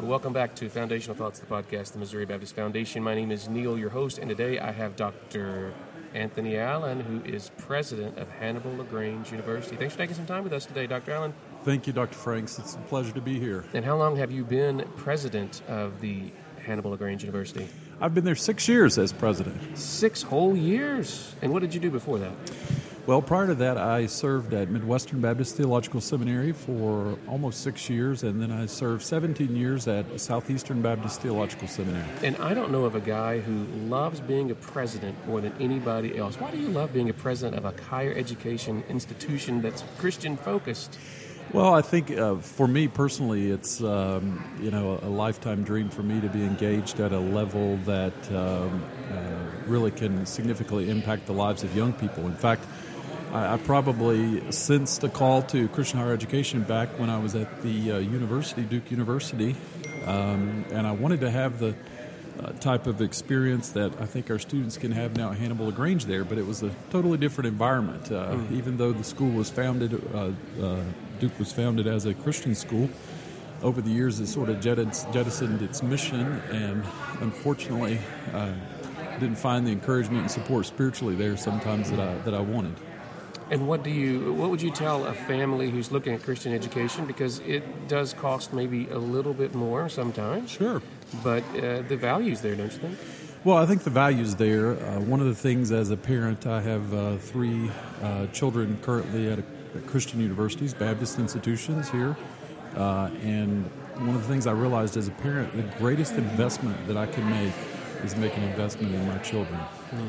Welcome back to Foundational Thoughts, the podcast, the Missouri Baptist Foundation. My name is Neil, your host, and today I have Dr. Anthony Allen, who is president of Hannibal LaGrange University. Thanks for taking some time with us today, Dr. Allen. Thank you, Dr. Franks. It's a pleasure to be here. And how long have you been president of the Hannibal LaGrange University? I've been there six years as president. Six whole years. And what did you do before that? Well, prior to that, I served at Midwestern Baptist Theological Seminary for almost six years, and then I served 17 years at Southeastern Baptist Theological Seminary. And I don't know of a guy who loves being a president more than anybody else. Why do you love being a president of a higher education institution that's Christian focused? Well, I think uh, for me personally, it's um, you know a lifetime dream for me to be engaged at a level that um, uh, really can significantly impact the lives of young people. In fact, I, I, probably sensed a call to Christian higher education back when I was at the uh, university, Duke University, um, and I wanted to have the uh, type of experience that I think our students can have now at Hannibal LaGrange there, but it was a totally different environment. Uh, mm. Even though the school was founded, uh, uh, Duke was founded as a Christian school, over the years it sort of jettisoned its mission, and unfortunately, uh, didn't find the encouragement and support spiritually there sometimes that I that I wanted. And what do you what would you tell a family who's looking at Christian education because it does cost maybe a little bit more sometimes. Sure. But uh, the values there, don't you think? Well, I think the values there. Uh, one of the things as a parent, I have uh, three uh, children currently at, a, at, Christian universities, Baptist institutions here, uh, and one of the things I realized as a parent, the greatest investment that I can make is make an investment in my children. Mm.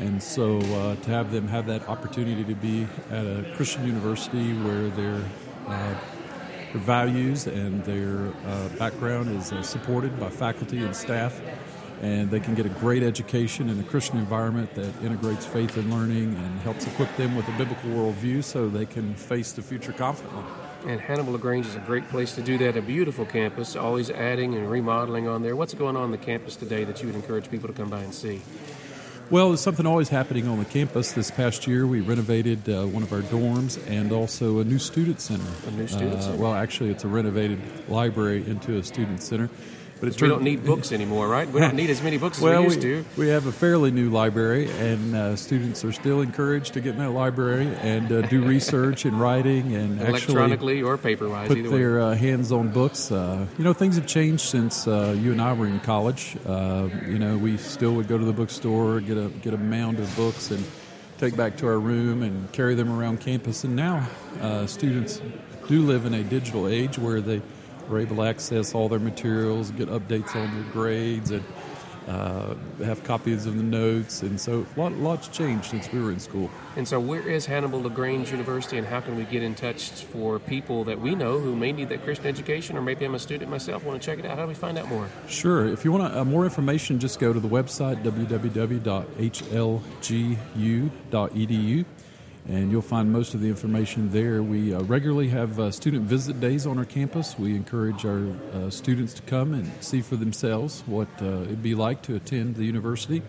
And so uh, to have them have that opportunity to be at a Christian university where their, uh, their values and their uh, background is uh, supported by faculty and staff, and they can get a great education in a Christian environment that integrates faith and learning and helps equip them with a biblical worldview so they can face the future confidently. And Hannibal LaGrange is a great place to do that. A beautiful campus, always adding and remodeling on there. What's going on on the campus today that you would encourage people to come by and see? Well, there's something always happening on the campus. This past year, we renovated uh, one of our dorms and also a new student center. A new student uh, center. Well, actually, it's a renovated library into a student center. But we don't need books anymore, right? We don't need as many books as well, we used we, to. We have a fairly new library, and uh, students are still encouraged to get in that library and uh, do research and writing and electronically or paperwise. Put their uh, hands on books. Uh, you know, things have changed since uh, you and I were in college. Uh, you know, we still would go to the bookstore, get a get a mound of books, and take back to our room and carry them around campus. And now, students do live in a digital age where they are able to access all their materials, get updates on their grades, and uh, have copies of the notes. And so a lot, lots changed since we were in school. And so, where is Hannibal LaGrange University, and how can we get in touch for people that we know who may need that Christian education, or maybe I'm a student myself, want to check it out? How do we find out more? Sure. If you want uh, more information, just go to the website www.hlgu.edu and you'll find most of the information there. We uh, regularly have uh, student visit days on our campus. We encourage our uh, students to come and see for themselves what uh, it'd be like to attend the university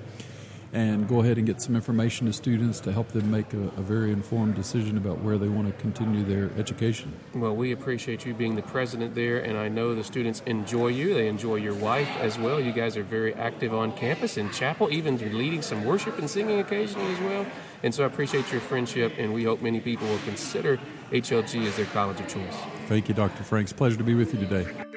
and go ahead and get some information to students to help them make a, a, very informed decision about where they want to continue their education. Well, we appreciate you being the president there, and I know the students enjoy you. They enjoy your wife as well. You guys are very active on campus in chapel, even leading some worship and singing occasionally as well. And so I appreciate your friendship, and we hope many people will consider HLG as their college of choice. Thank you, Dr. Franks. Pleasure to be with you today.